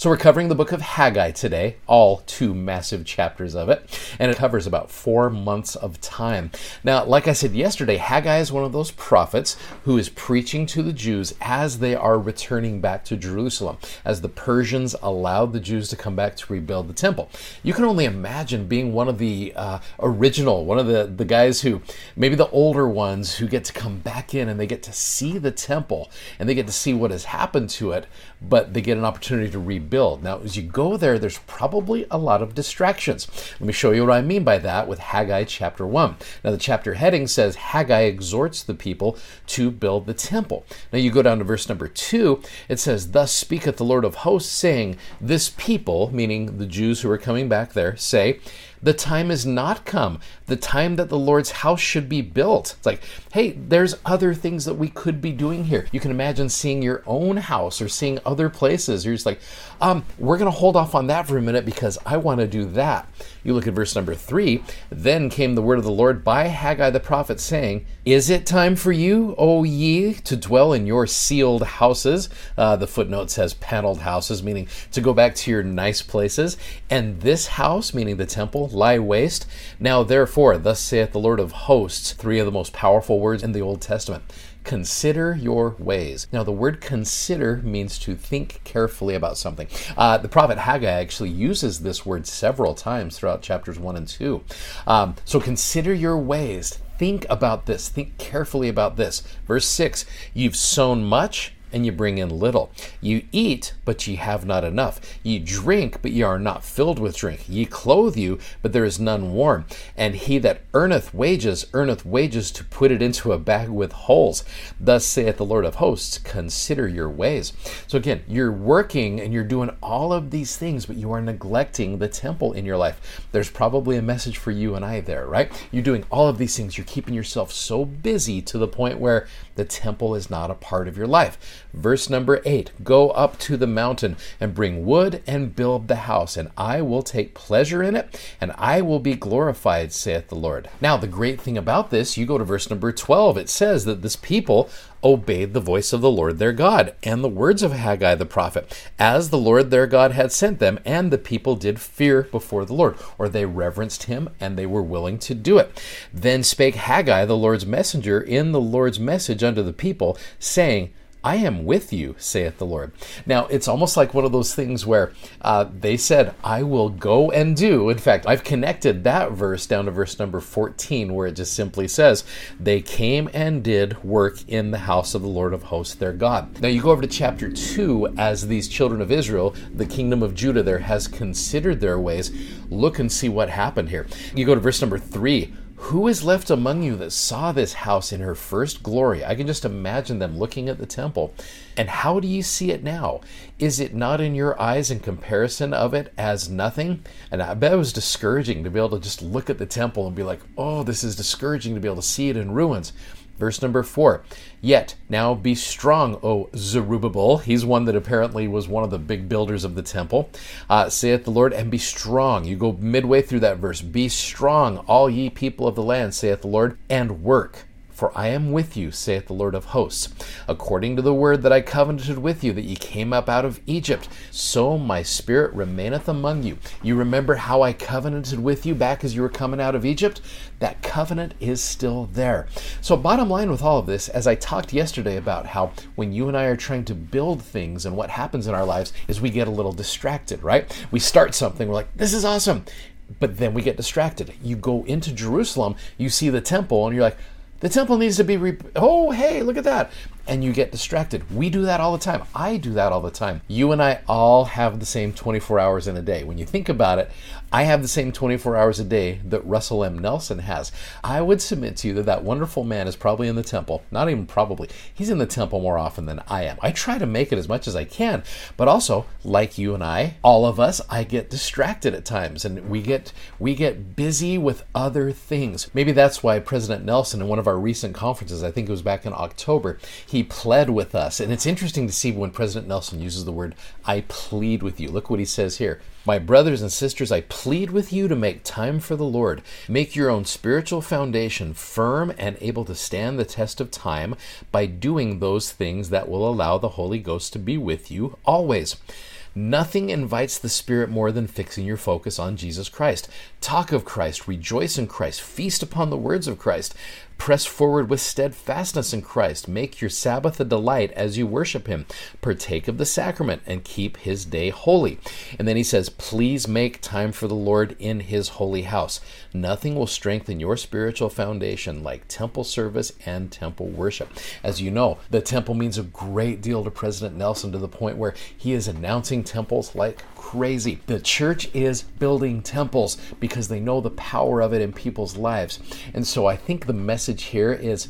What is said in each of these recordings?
So, we're covering the book of Haggai today, all two massive chapters of it, and it covers about four months of time. Now, like I said yesterday, Haggai is one of those prophets who is preaching to the Jews as they are returning back to Jerusalem, as the Persians allowed the Jews to come back to rebuild the temple. You can only imagine being one of the uh, original, one of the, the guys who, maybe the older ones, who get to come back in and they get to see the temple and they get to see what has happened to it, but they get an opportunity to rebuild build. Now, as you go there, there's probably a lot of distractions. Let me show you what I mean by that with Haggai chapter 1. Now, the chapter heading says Haggai exhorts the people to build the temple. Now, you go down to verse number 2, it says, Thus speaketh the Lord of hosts, saying, This people, meaning the Jews who are coming back there, say, the time is not come. The time that the Lord's house should be built. It's like, hey, there's other things that we could be doing here. You can imagine seeing your own house or seeing other places. You're just like, um, we're going to hold off on that for a minute because I want to do that. You look at verse number three. Then came the word of the Lord by Haggai the prophet, saying, Is it time for you, O ye, to dwell in your sealed houses? Uh, the footnote says paneled houses, meaning to go back to your nice places. And this house, meaning the temple, lie waste. Now therefore, thus saith the Lord of hosts, three of the most powerful words in the Old Testament. Consider your ways. Now, the word consider means to think carefully about something. Uh, the prophet Haggai actually uses this word several times throughout chapters 1 and 2. Um, so, consider your ways. Think about this. Think carefully about this. Verse 6 You've sown much and you bring in little. You eat, but ye have not enough. Ye drink, but ye are not filled with drink. Ye clothe you, but there is none warm. And he that earneth wages, earneth wages to put it into a bag with holes. Thus saith the Lord of hosts, consider your ways. So again, you're working and you're doing all of these things, but you are neglecting the temple in your life. There's probably a message for you and I there, right? You're doing all of these things. You're keeping yourself so busy to the point where the temple is not a part of your life. Verse number 8 Go up to the mountain and bring wood and build the house, and I will take pleasure in it, and I will be glorified, saith the Lord. Now, the great thing about this, you go to verse number 12, it says that this people obeyed the voice of the Lord their God and the words of Haggai the prophet, as the Lord their God had sent them, and the people did fear before the Lord, or they reverenced him and they were willing to do it. Then spake Haggai the Lord's messenger in the Lord's message unto the people, saying, I am with you, saith the Lord. Now, it's almost like one of those things where uh, they said, I will go and do. In fact, I've connected that verse down to verse number 14, where it just simply says, They came and did work in the house of the Lord of hosts, their God. Now, you go over to chapter 2, as these children of Israel, the kingdom of Judah there, has considered their ways. Look and see what happened here. You go to verse number 3 who is left among you that saw this house in her first glory? I can just imagine them looking at the temple. And how do you see it now? Is it not in your eyes in comparison of it as nothing? And I bet it was discouraging to be able to just look at the temple and be like, oh, this is discouraging to be able to see it in ruins. Verse number four. Yet now be strong, O Zerubbabel. He's one that apparently was one of the big builders of the temple. Uh, saith the Lord, and be strong. You go midway through that verse. Be strong, all ye people of the land, saith the Lord, and work for I am with you, saith the Lord of hosts. According to the word that I covenanted with you, that ye came up out of Egypt, so my spirit remaineth among you. You remember how I covenanted with you back as you were coming out of Egypt? That covenant is still there. So, bottom line with all of this, as I talked yesterday about how when you and I are trying to build things and what happens in our lives is we get a little distracted, right? We start something, we're like, this is awesome. But then we get distracted. You go into Jerusalem, you see the temple, and you're like, the temple needs to be, re- oh, hey, look at that and you get distracted. We do that all the time. I do that all the time. You and I all have the same 24 hours in a day. When you think about it, I have the same 24 hours a day that Russell M. Nelson has. I would submit to you that that wonderful man is probably in the temple. Not even probably. He's in the temple more often than I am. I try to make it as much as I can, but also, like you and I, all of us, I get distracted at times and we get we get busy with other things. Maybe that's why President Nelson in one of our recent conferences, I think it was back in October, He pled with us. And it's interesting to see when President Nelson uses the word, I plead with you. Look what he says here. My brothers and sisters, I plead with you to make time for the Lord. Make your own spiritual foundation firm and able to stand the test of time by doing those things that will allow the Holy Ghost to be with you always. Nothing invites the Spirit more than fixing your focus on Jesus Christ. Talk of Christ, rejoice in Christ, feast upon the words of Christ. Press forward with steadfastness in Christ. Make your Sabbath a delight as you worship Him. Partake of the sacrament and keep His day holy. And then he says, Please make time for the Lord in His holy house. Nothing will strengthen your spiritual foundation like temple service and temple worship. As you know, the temple means a great deal to President Nelson to the point where he is announcing temples like crazy. The church is building temples because they know the power of it in people's lives. And so I think the message here is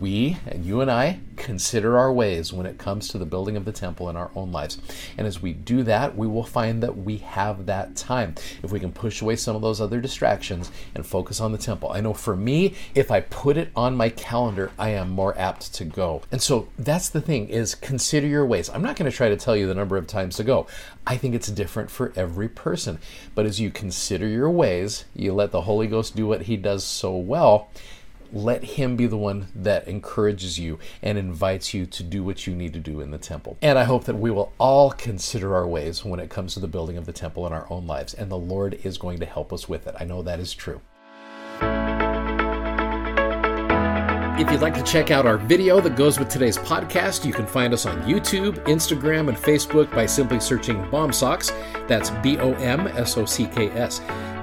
we, and you and I, consider our ways when it comes to the building of the temple in our own lives. And as we do that, we will find that we have that time. If we can push away some of those other distractions and focus on the temple. I know for me, if I put it on my calendar, I am more apt to go. And so that's the thing is consider your ways. I'm not going to try to tell you the number of times to go. I think it's different for every person. But as you consider your ways, you let the Holy Ghost do what he does so well let him be the one that encourages you and invites you to do what you need to do in the temple. And I hope that we will all consider our ways when it comes to the building of the temple in our own lives, and the Lord is going to help us with it. I know that is true. If you'd like to check out our video that goes with today's podcast, you can find us on YouTube, Instagram, and Facebook by simply searching BOMSOCKS. That's B O M S O C K S.